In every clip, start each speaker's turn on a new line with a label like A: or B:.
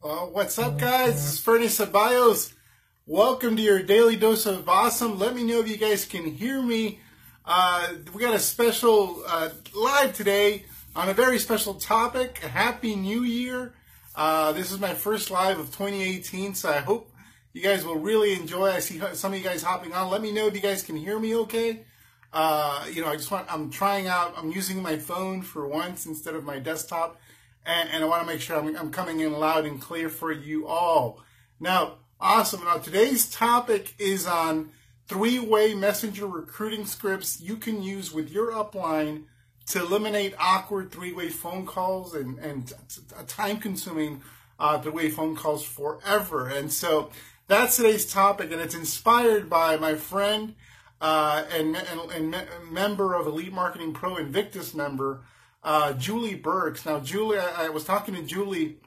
A: What's up, guys? This is Ferny Ceballos. Welcome to your daily dose of awesome. Let me know if you guys can hear me. Uh, we got a special uh, live today on a very special topic. Happy New Year. Uh, this is my first live of 2018, so I hope you guys will really enjoy. I see some of you guys hopping on. Let me know if you guys can hear me okay. Uh, you know, I just want, I'm trying out, I'm using my phone for once instead of my desktop, and, and I want to make sure I'm, I'm coming in loud and clear for you all. Now, awesome. Now, today's topic is on three way messenger recruiting scripts you can use with your upline to eliminate awkward three way phone calls and, and time consuming uh, three way phone calls forever. And so that's today's topic, and it's inspired by my friend uh, and, and, and, member of Elite Marketing Pro Invictus member, uh, Julie Burke. Now, Julie, I, I, was talking to Julie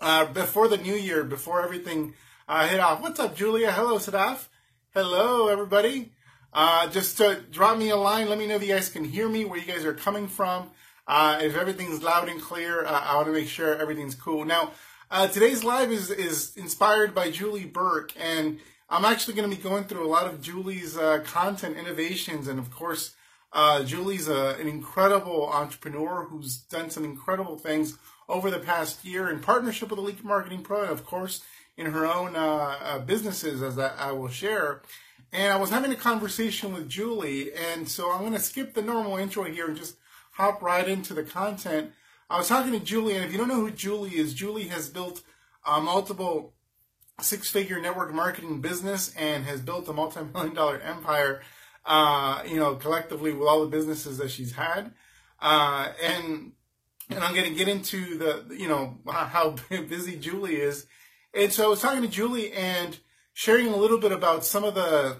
A: uh, before the new year, before everything uh, hit off. What's up, Julia? Hello, Sadaf. Hello, everybody. Uh, just drop me a line. Let me know if you guys can hear me, where you guys are coming from. Uh, if everything's loud and clear, I want to make sure everything's cool. Now, today's live is, is inspired by Julie Burke, and I'm actually going to be going through a lot of Julie's uh, content innovations, and of course, uh, Julie's a, an incredible entrepreneur who's done some incredible things over the past year in partnership with the Elite Marketing Pro, of course, in her own uh, uh businesses, as I, I will share. And I was having a conversation with Julie, and so I'm going to skip the normal intro here and just hop right into the content. I was talking to Julie, and if you don't know who Julie is, Julie has built uh, multiple six figure network marketing business and has built a multi million dollar empire, uh, you know, collectively with all the businesses that she's had. Uh, and, and I'm going to get into the, you know, how busy Julie is. And so I was talking to Julie and sharing a little bit about some of the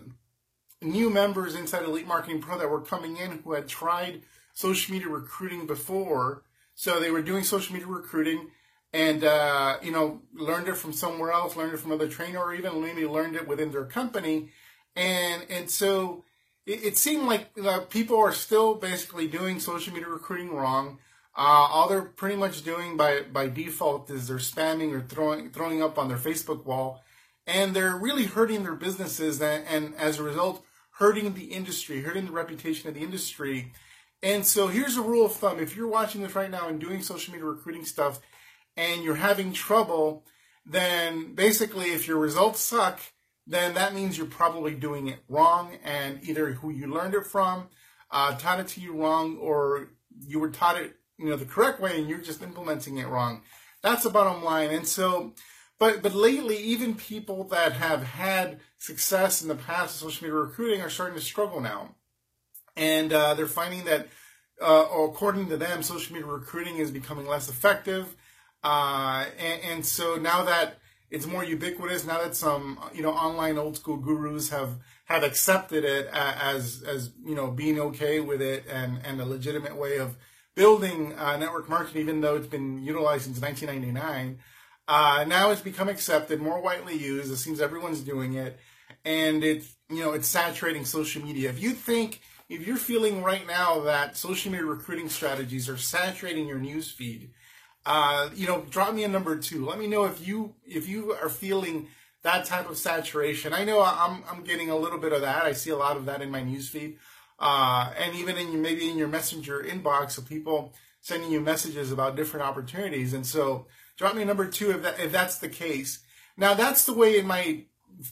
A: new members inside Elite Marketing Pro that were coming in who had tried social media recruiting before. So they were doing social media recruiting and uh, you know learned it from somewhere else, learned it from other trainer, or even maybe learned it within their company, and and so it, it seemed like uh, people are still basically doing social media recruiting wrong. Uh, all they're pretty much doing by by default is they're spamming or throwing throwing up on their Facebook wall, and they're really hurting their businesses, and, and as a result, hurting the industry, hurting the reputation of the industry. And so here's a rule of thumb: if you're watching this right now and doing social media recruiting stuff and you're having trouble, then basically if your results suck, then that means you're probably doing it wrong and either who you learned it from uh, taught it to you wrong or you were taught it you know the correct way and you're just implementing it wrong. That's the bottom line and so but but lately even people that have had success in the past with social media recruiting are starting to struggle now. And uh, they're finding that uh, according to them social media recruiting is becoming less effective. Uh, and, and, so now that it's more ubiquitous, now that some you know online old school gurus have have accepted it as as you know being okay with it and and a legitimate way of building uh, network marketing, even though it's been utilized since 1999. Uh, now it's become accepted, more widely used. It seems everyone's doing it, and it's you know it's saturating social media. If you think if you're feeling right now that social media recruiting strategies are saturating your news feed, uh, you know, drop me a number two. Let me know if you if you are feeling that type of saturation. I know I'm I'm getting a little bit of that. I see a lot of that in my newsfeed, uh, and even in maybe in your messenger inbox of people sending you messages about different opportunities. And so, drop me a number two if that if that's the case. Now that's the way it might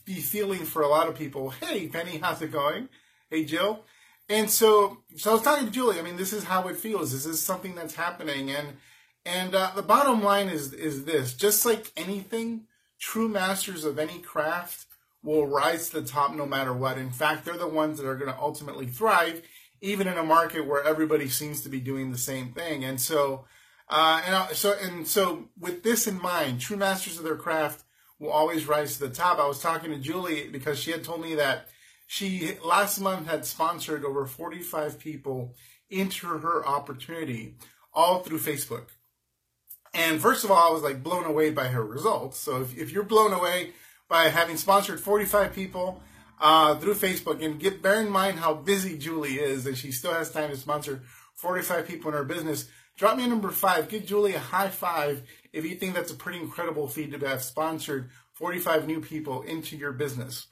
A: be feeling for a lot of people. Hey, Penny, how's it going? Hey, Jill. And so, so I was talking to Julie. I mean, this is how it feels. This is something that's happening, and and uh, the bottom line is is this: just like anything, true masters of any craft will rise to the top no matter what. In fact, they're the ones that are going to ultimately thrive, even in a market where everybody seems to be doing the same thing. And so, uh, and uh, so and so, with this in mind, true masters of their craft will always rise to the top. I was talking to Julie because she had told me that she last month had sponsored over 45 people into her opportunity all through Facebook. And first of all, I was like blown away by her results. So if, if you're blown away by having sponsored 45 people uh, through Facebook, and get bear in mind how busy Julie is, and she still has time to sponsor 45 people in her business. drop me a number five. Give Julie a high five if you think that's a pretty incredible feat to have sponsored 45 new people into your business.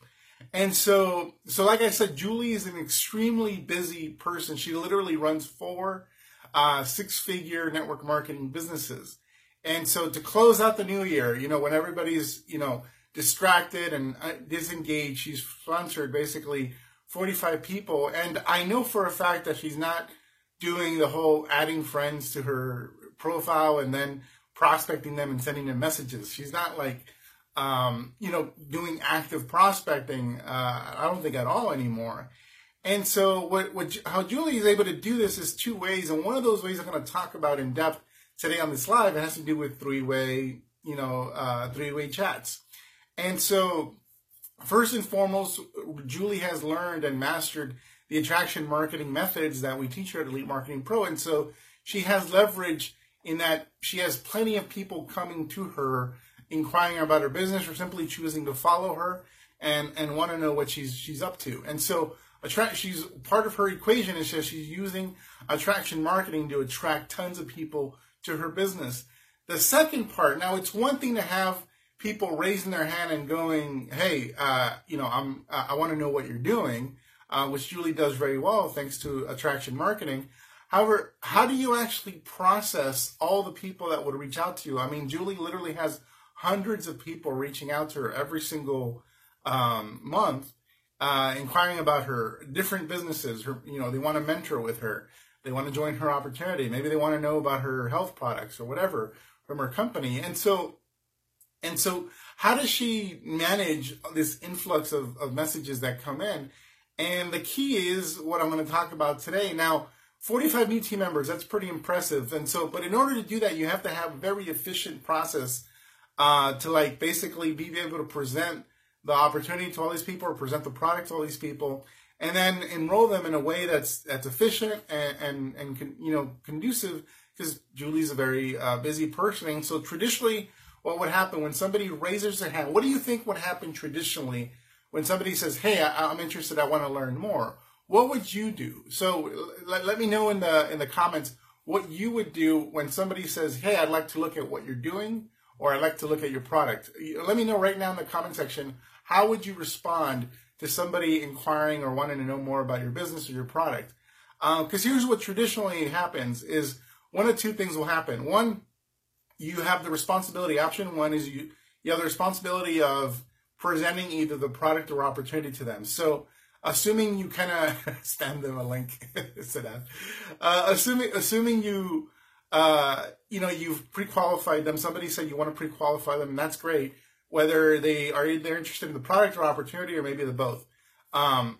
A: And so, so like I said, Julie is an extremely busy person. She literally runs four uh, six-figure network marketing businesses. And so to close out the new year, you know, when everybody's, you know, distracted and uh, disengaged, she's sponsored basically 45 people. And I know for a fact that she's not doing the whole adding friends to her profile and then prospecting them and sending them messages. She's not like, um, you know, doing active prospecting. Uh, I don't think at all anymore. And so, what, what, how Julie is able to do this is two ways, and one of those ways I'm going to talk about in depth today on this live. It has to do with three-way, you know, uh, three-way chats. And so, first and foremost, Julie has learned and mastered the attraction marketing methods that we teach her at Elite Marketing Pro, and so she has leverage in that she has plenty of people coming to her inquiring about her business or simply choosing to follow her and and want to know what she's she's up to. And so attract she's part of her equation is that she's using attraction marketing to attract tons of people to her business. The second part, now it's one thing to have people raising their hand and going, "Hey, uh, you know, I'm uh, I want to know what you're doing," uh, which Julie does very well thanks to attraction marketing. However, how do you actually process all the people that would reach out to you? I mean, Julie literally has hundreds of people reaching out to her every single um, month, uh, inquiring about her different businesses. Her, you know, they want to mentor with her. They want to join her opportunity. Maybe they want to know about her health products or whatever from her company. And so, and so, how does she manage this influx of, of messages that come in? And the key is what I'm going to talk about today. Now, 45 new team members, that's pretty impressive. And so, but in order to do that, you have to have a very efficient process uh, to like basically be able to present the opportunity to all these people or present the product to all these people and then enroll them in a way that's that's efficient and and, and you know conducive because Julie's a very uh, busy person and so traditionally what would happen when somebody raises their hand what do you think would happen traditionally when somebody says hey I, am interested I want to learn more what would you do so let, let me know in the in the comments what you would do when somebody says hey I'd like to look at what you're doing or I'd like to look at your product. Let me know right now in the comment section how would you respond to somebody inquiring or wanting to know more about your business or your product. Because um, here's what traditionally happens: is one of two things will happen. One, you have the responsibility. Option one is you you have the responsibility of presenting either the product or opportunity to them. So assuming you kind of send them a link, uh, assuming assuming you uh, you know, you've pre-qualified them. Somebody said you want to pre-qualify them, and that's great. Whether they are they're interested in the product or opportunity, or maybe the both. Um,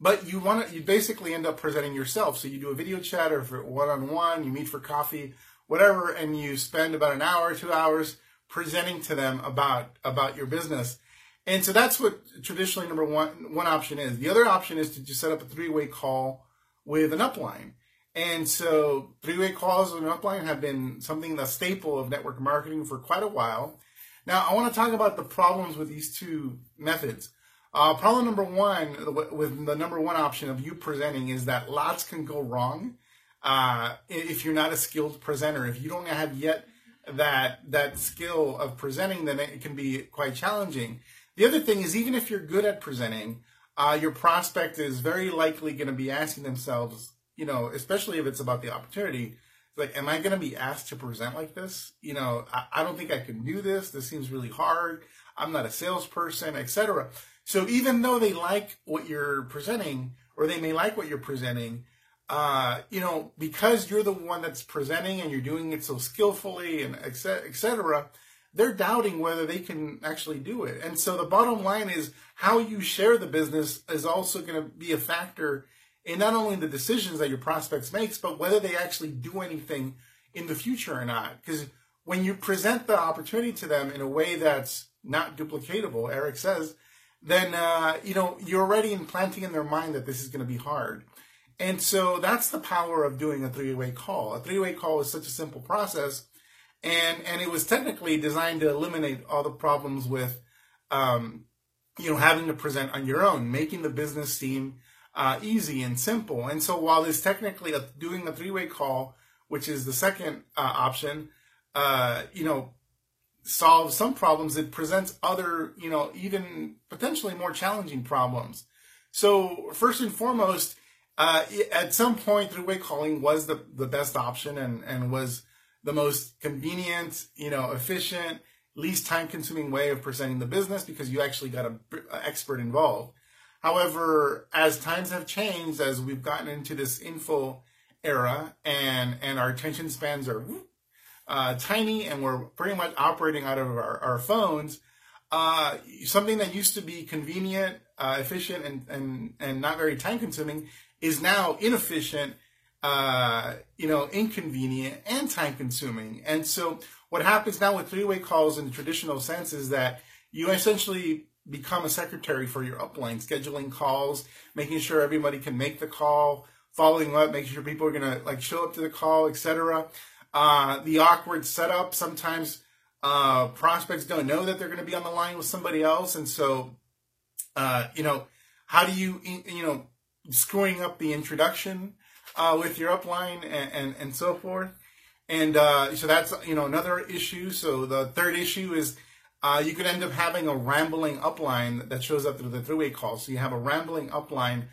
A: but you want to, you basically end up presenting yourself. So you do a video chat or one-on-one, you meet for coffee, whatever, and you spend about an hour, two hours presenting to them about about your business. And so that's what traditionally number one one option is. The other option is to just set up a three-way call with an upline. And so three-way calls and upline have been something the staple of network marketing for quite a while. Now, I want to talk about the problems with these two methods. Uh, problem number one with the number one option of you presenting is that lots can go wrong uh, if you're not a skilled presenter. If you don't have yet that that skill of presenting, then it can be quite challenging. The other thing is, even if you're good at presenting, uh, your prospect is very likely going to be asking themselves, you know, especially if it's about the opportunity, like, am I going to be asked to present like this? You know, I, I don't think I can do this. This seems really hard. I'm not a salesperson, etc. So even though they like what you're presenting, or they may like what you're presenting, uh, you know, because you're the one that's presenting and you're doing it so skillfully and etc., they're doubting whether they can actually do it. And so the bottom line is how you share the business is also going to be a factor in not only the decisions that your prospects makes, but whether they actually do anything in the future or not. Because when you present the opportunity to them in a way that's not duplicatable, Eric says, then uh, you know you're already implanting in their mind that this is going to be hard. And so that's the power of doing a three-way call. A three-way call is such a simple process, and and it was technically designed to eliminate all the problems with, um, you know, having to present on your own, making the business seem uh, easy and simple. And so while it's technically a, doing a three-way call which is the second uh, option, uh, you know, solves some problems. It presents other, you know, even potentially more challenging problems. So first and foremost, uh, at some point, three-way calling was the, the best option and, and was the most convenient, you know, efficient, least time-consuming way of presenting the business because you actually got an expert involved. However, as times have changed, as we've gotten into this info era and and our attention spans are uh, tiny and we're pretty much operating out of our, our phones, uh, something that used to be convenient, uh, efficient, and, and, and not very time consuming is now inefficient, uh, you know, inconvenient and time consuming. And so what happens now with three way calls in the traditional sense is that you essentially become a secretary for your upline, scheduling calls, making sure everybody can make the call, following up, making sure people are to like show up to the call, etc. Uh, the awkward setup. Sometimes uh, prospects don't know that they're going to be on the line with somebody else, and so uh, you know, how do you you know screwing up the introduction uh, with your upline and, and, and so forth. And uh, so that's you know another issue. So the third issue is uh, you could end up having a rambling upline that shows up through the three-way call. So you have a rambling upline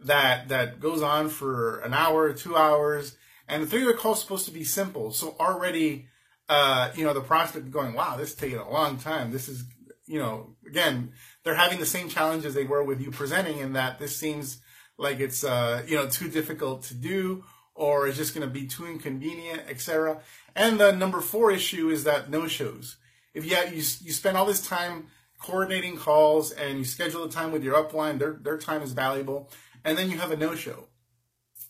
A: that that goes on for an hour, two hours, and the three-way call is supposed to be simple. So already, uh, you know, the prospect going, "Wow, this is taking a long time. This is, you know, again, they're having the same challenges they were with you presenting, in that this seems like it's uh, you know too difficult to do or it's just going to be too inconvenient, etc. And the number four issue is that no shows. If you, have, you you spend all this time coordinating calls and you schedule the time with your upline, their their time is valuable, and then you have a no show,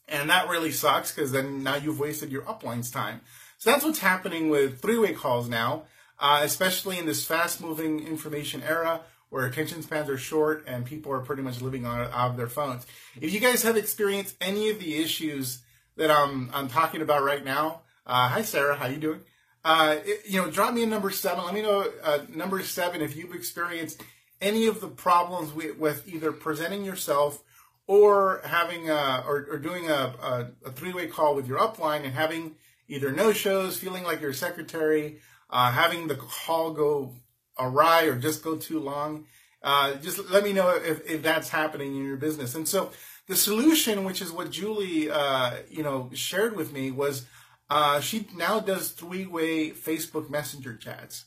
A: and that really sucks because then now you've wasted your upline's time. So that's what's happening with three way calls now, uh, especially in this fast moving information era where attention spans are short and people are pretty much living on out of their phones. If you guys have experienced any of the issues that I'm I'm talking about right now, uh, hi Sarah, how you doing? Uh, you know, drop me a number seven. Let me know uh, number seven if you've experienced any of the problems with, either presenting yourself or having a, or, or doing a, a, a three-way call with your upline and having either no shows, feeling like your secretary, uh, having the call go awry or just go too long. Uh, just let me know if, if that's happening in your business. And so the solution, which is what Julie, uh, you know, shared with me, was uh, she now does three-way Facebook Messenger chats.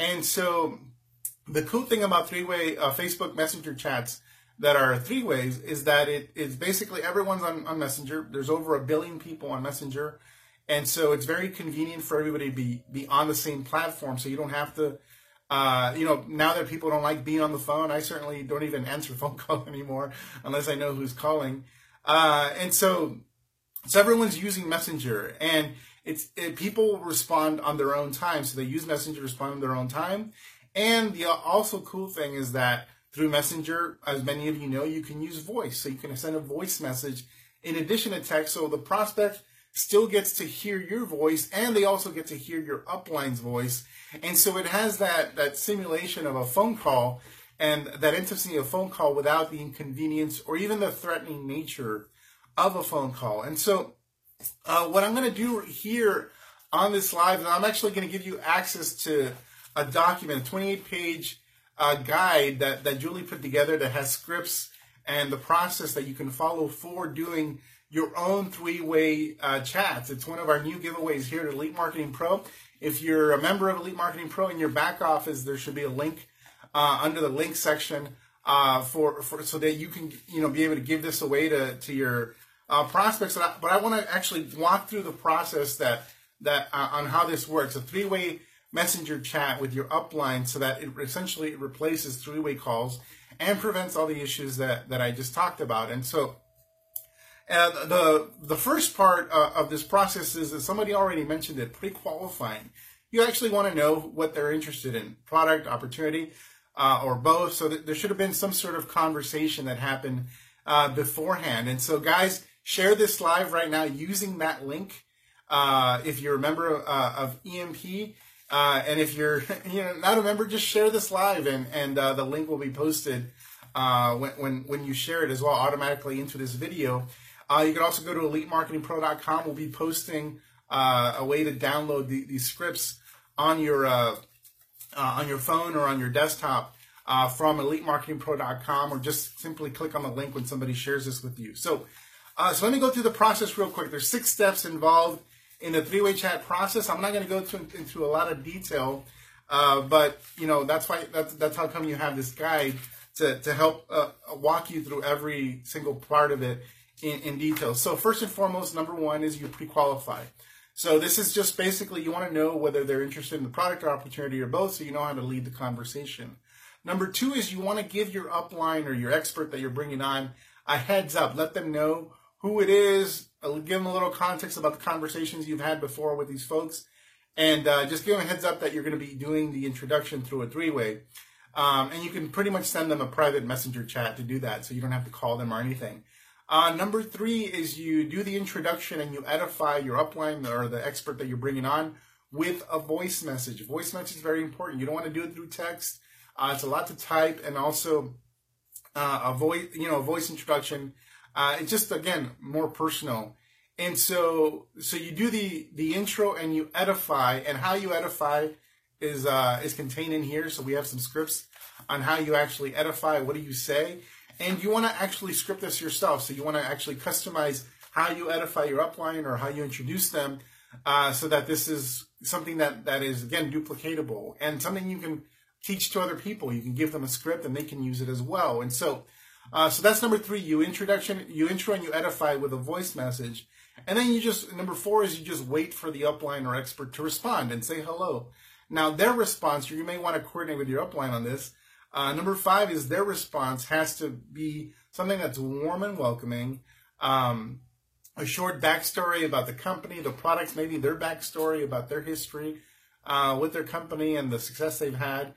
A: And so the cool thing about three-way uh, Facebook Messenger chats that are three ways is that it is basically everyone's on, on Messenger. There's over a billion people on Messenger. And so it's very convenient for everybody to be, be on the same platform. So you don't have to uh, you know, now that people don't like being on the phone, I certainly don't even answer phone call anymore unless I know who's calling. Uh, and so, so everyone's using Messenger, and it's it, people respond on their own time. So they use Messenger to respond on their own time. And the also cool thing is that through Messenger, as many of you know, you can use voice. So you can send a voice message in addition to text. So the prospect still gets to hear your voice and they also get to hear your upline's voice. And so it has that, that simulation of a phone call and that intimacy of a phone call without the inconvenience or even the threatening nature of a phone call. And so uh, what I'm going to do here on this live, and I'm actually going to give you access to a document, a 28 page uh, guide that, that Julie put together that has scripts and the process that you can follow for doing your own three-way uh, chats. It's one of our new giveaways here at Elite Marketing Pro. If you're a member of Elite Marketing Pro in your back office, there should be a link uh, under the link section uh, for, for so that you can you know be able to give this away to to your uh, prospects. But I, but I want to actually walk through the process that that uh, on how this works. A three-way messenger chat with your upline, so that it essentially replaces three-way calls and prevents all the issues that that I just talked about. And so and the the first part uh, of this process is that somebody already mentioned it, pre-qualifying. You actually want to know what they're interested in, product, opportunity, uh, or both. So there should have been some sort of conversation that happened uh, beforehand. And so, guys, share this live right now using that link. Uh, if you're a member uh, of EMP, uh, and if you're you know not a member, just share this live, and and the link will be posted when when when you share it as well automatically into this video. Uh, you can also go to elitemarketingpro.com. We'll be posting uh, a way to download the, these scripts on your uh, uh, on your phone or on your desktop uh, from EliteMarketingPro.com, or just simply click on the link when somebody shares this with you. So, uh, so let me go through the process real quick. There's six steps involved in the three-way chat process. I'm not going to go into a lot of detail, uh, but you know that's why that's, that's how come you have this guide to to help uh, walk you through every single part of it in, in detail. So first and foremost, number one is you pre-qualify. So this is just basically you want to know whether they're interested in the product or opportunity or both, so you know how to lead the conversation. Number two is you want to give your upline or your expert that you're bringing on a heads up. Let them know who it is. Uh, give them a little context about the conversations you've had before with these folks, and uh, just give them a heads up that you're going to be doing the introduction through a three-way. Um, and you can pretty much send them a private messenger chat to do that, so you don't have to call them or anything. Uh, number three is you do the introduction and you edify your upline or the expert that you're bringing on with a voice message. Voice message is very important. You don't want to do it through text. Uh, it's a lot to type, and also uh, a voice, you know, a voice introduction. Uh, it's just again more personal. And so, so you do the the intro and you edify, and how you edify is uh, is contained in here. So we have some scripts on how you actually edify. What do you say? and you want to actually script this yourself. So you want to actually customize how you edify your upline or how you introduce them, uh, so that this is something that that is again duplicatable and something you can teach to other people. You can give them a script and they can use it as well. And so, uh, so that's number three. You introduction, you intro and you edify with a voice message, and then you just number four is you just wait for the upline or expert to respond and say hello. Now their response, you may want to coordinate with your upline on this. Uh, number five is their response has to be something that's warm and welcoming. Um, a short backstory about the company, the products, maybe their backstory about their history uh, with their company and the success they've had,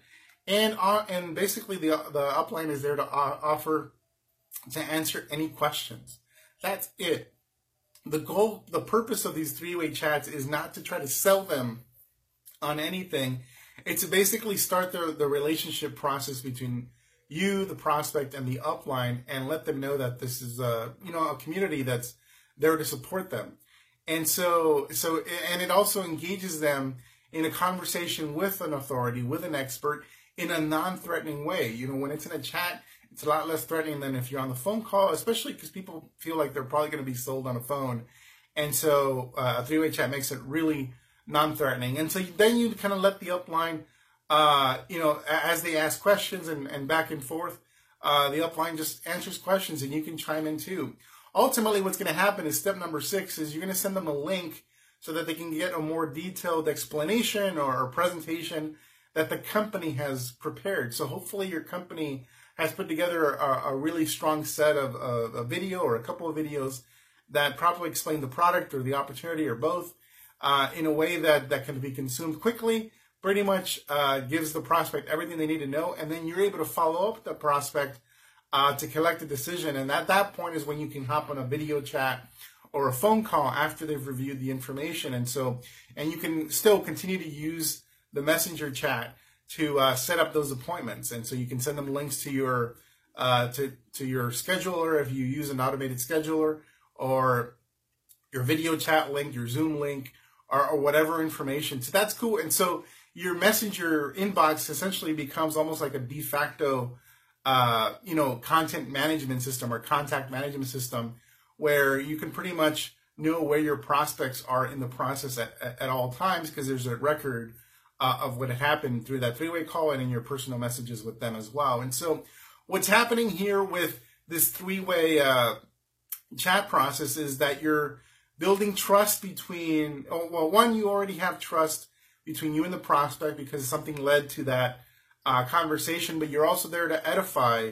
A: and uh, and basically the the upline is there to offer to answer any questions. That's it. The goal, the purpose of these three way chats is not to try to sell them on anything. It's to basically start the, the relationship process between you, the prospect, and the upline, and let them know that this is a you know a community that's there to support them. And so so and it also engages them in a conversation with an authority, with an expert, in a non-threatening way. You know, when it's in a chat, it's a lot less threatening than if you're on the phone call, especially because people feel like they're probably going to be sold on a phone. And so uh, a three-way chat makes it really non-threatening. And so then you kind of let the upline, uh, you know, as they ask questions and, and back and forth, uh, the upline just answers questions and you can chime in too. Ultimately, what's going to happen is step number six is you're going to send them a link so that they can get a more detailed explanation or presentation that the company has prepared. So hopefully your company has put together a, a really strong set of a video or a couple of videos that properly explain the product or the opportunity or both uh, in a way that, that can be consumed quickly, pretty much uh, gives the prospect everything they need to know, and then you're able to follow up the prospect uh, to collect a decision. And at that point is when you can hop on a video chat or a phone call after they've reviewed the information. And so, and you can still continue to use the messenger chat to uh, set up those appointments. And so you can send them links to your uh, to to your scheduler if you use an automated scheduler or your video chat link, your Zoom link, or, or whatever information. So that's cool. And so your messenger inbox essentially becomes almost like a de facto, uh, you know, content management system or contact management system where you can pretty much know where your prospects are in the process at, at, at all times because there's a record uh, of what had happened through that three-way call and in your personal messages with them as well. And so what's happening here with this three-way uh, chat process is that you're building trust between, oh, well, one, you already have trust between you and the prospect because something led to that uh, conversation, but you're also there to edify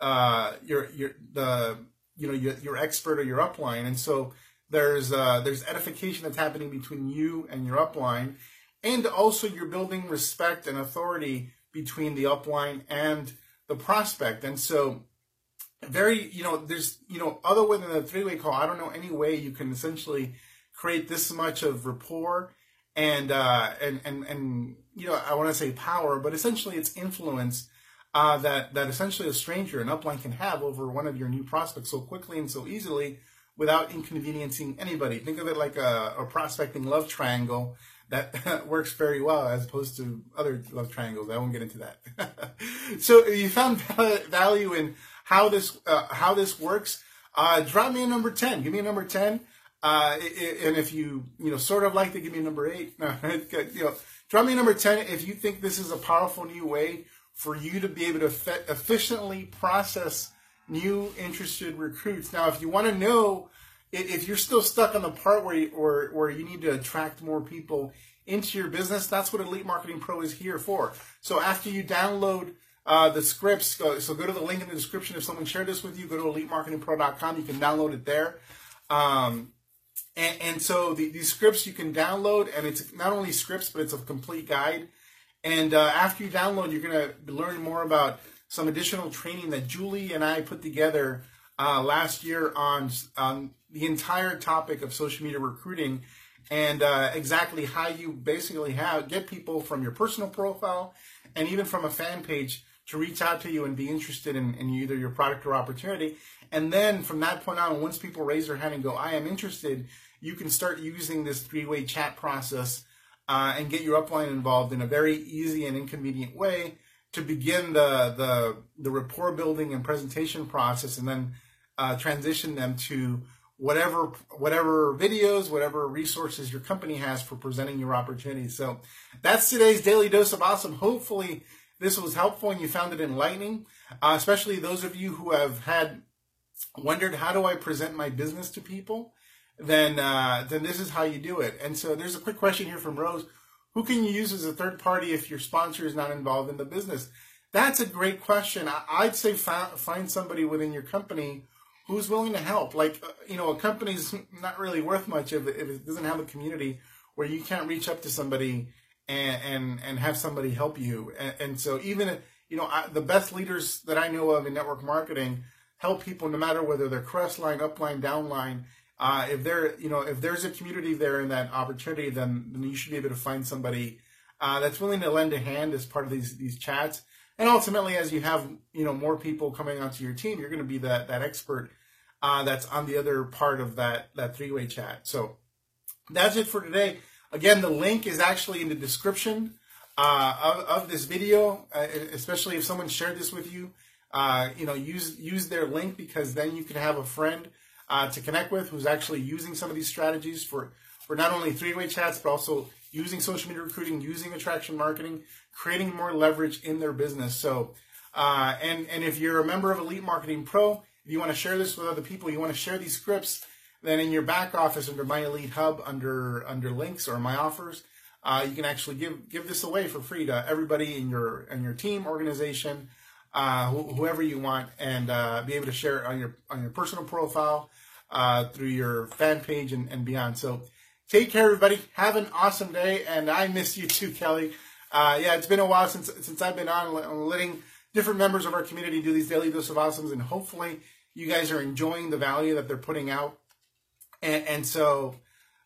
A: uh, your your the you know your, your expert or your upline, and so there's uh, there's edification that's happening between you and your upline, and also you're building respect and authority between the upline and the prospect, and so very, you know, there's, you know, other than the three-way call, I don't know any way you can essentially create this much of rapport and uh, and and and you know, I want to say power, but essentially it's influence uh, that that essentially a stranger, an upline, can have over one of your new prospects so quickly and so easily without inconveniencing anybody. Think of it like a, a prospecting love triangle that works very well as opposed to other love triangles. I won't get into that. so you found value in how this uh, how this works. Uh, drop me a number ten. Give me a number ten. Uh, and if you you know sort of like to give me a number eight, no, you know, drop me a number ten if you think this is a powerful new way for you to be able to efficiently process new interested recruits. Now, if you want to know if you're still stuck on the part where you, or where you need to attract more people into your business, that's what Elite Marketing Pro is here for. So after you download uh, the scripts, go, so go to the link in the description. If someone shared this with you, go to elitemarketingpro.com. You can download it there. Um, and, and, so the, these scripts you can download, and it's not only scripts, but it's a complete guide. And uh, after you download, you're going to learn more about some additional training that Julie and I put together uh, last year on, on the entire topic of social media recruiting and uh, exactly how you basically have get people from your personal profile and even from a fan page to reach out to you and be interested in, in either your product or opportunity. And then from that point on, once people raise their hand and go, I am interested, you can start using this three way chat process uh, and get your upline involved in a very easy and inconvenient way to begin the the, the rapport building and presentation process, and then uh, transition them to whatever whatever videos, whatever resources your company has for presenting your opportunities. So that's today's daily dose of awesome. Hopefully this was helpful and you found it enlightening, uh, especially those of you who have had wondered how do I present my business to people. Then uh, then this is how you do it. And so there's a quick question here from Rose. Who can you use as a third party if your sponsor is not involved in the business? That's a great question. I'd say find somebody within your company who's willing to help. Like, uh, you know, a company's not really worth much if it, if it doesn't have a community where you can't reach up to somebody and and, and have somebody help you. And, and so even you know I, the best leaders that I know of in network marketing help people no matter whether they're cross-line, upline, downline. Uh, if there, you know, if there's a community there in that opportunity, then, then you should be able to find somebody uh, that's willing to lend a hand as part of these these chats. And ultimately, as you have you know more people coming onto your team, you're going to be that that expert uh, that's on the other part of that that three way chat. So that's it for today. Again, the link is actually in the description uh, of, of this video, uh, especially if someone shared this with you. Uh, you know, use use their link because then you can have a friend uh, to connect with who's actually using some of these strategies for for not only three way chats but also using social media recruiting, using attraction marketing, creating more leverage in their business. So, uh, and and if you're a member of Elite Marketing Pro, if you want to share this with other people, you want to share these scripts, then in your back office under My Elite Hub, under under links or My Offers, uh, you can actually give give this away for free to everybody in your in your team, organization, uh, wh- whoever you want, and uh, be able to share it on your on your personal profile, uh, through your fan page and, and beyond. So take care, everybody. Have an awesome day, and I miss you too, Kelly. Uh, yeah, it's been a while since since I've been on letting different members of our community do these daily dose of awesomes, and hopefully you guys are enjoying the value that they're putting out. And, and so,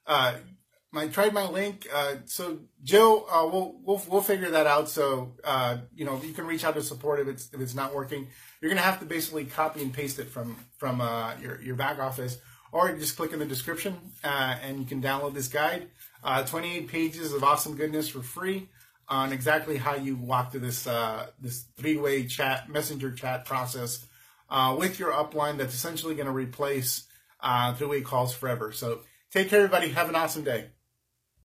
A: uh, I tried my link. Uh, so Joe, uh, we'll, we'll we'll figure that out. So uh, you know, you can reach out to support if it's if it's not working. You're gonna have to basically copy and paste it from from uh, your your back office, or just click in the description uh, and you can download this guide. Uh, 28 pages of awesome goodness for free on exactly how you walk through this this three way chat messenger chat process with your upline. That's essentially going to replace three way calls forever. So take care, everybody. Have an awesome day.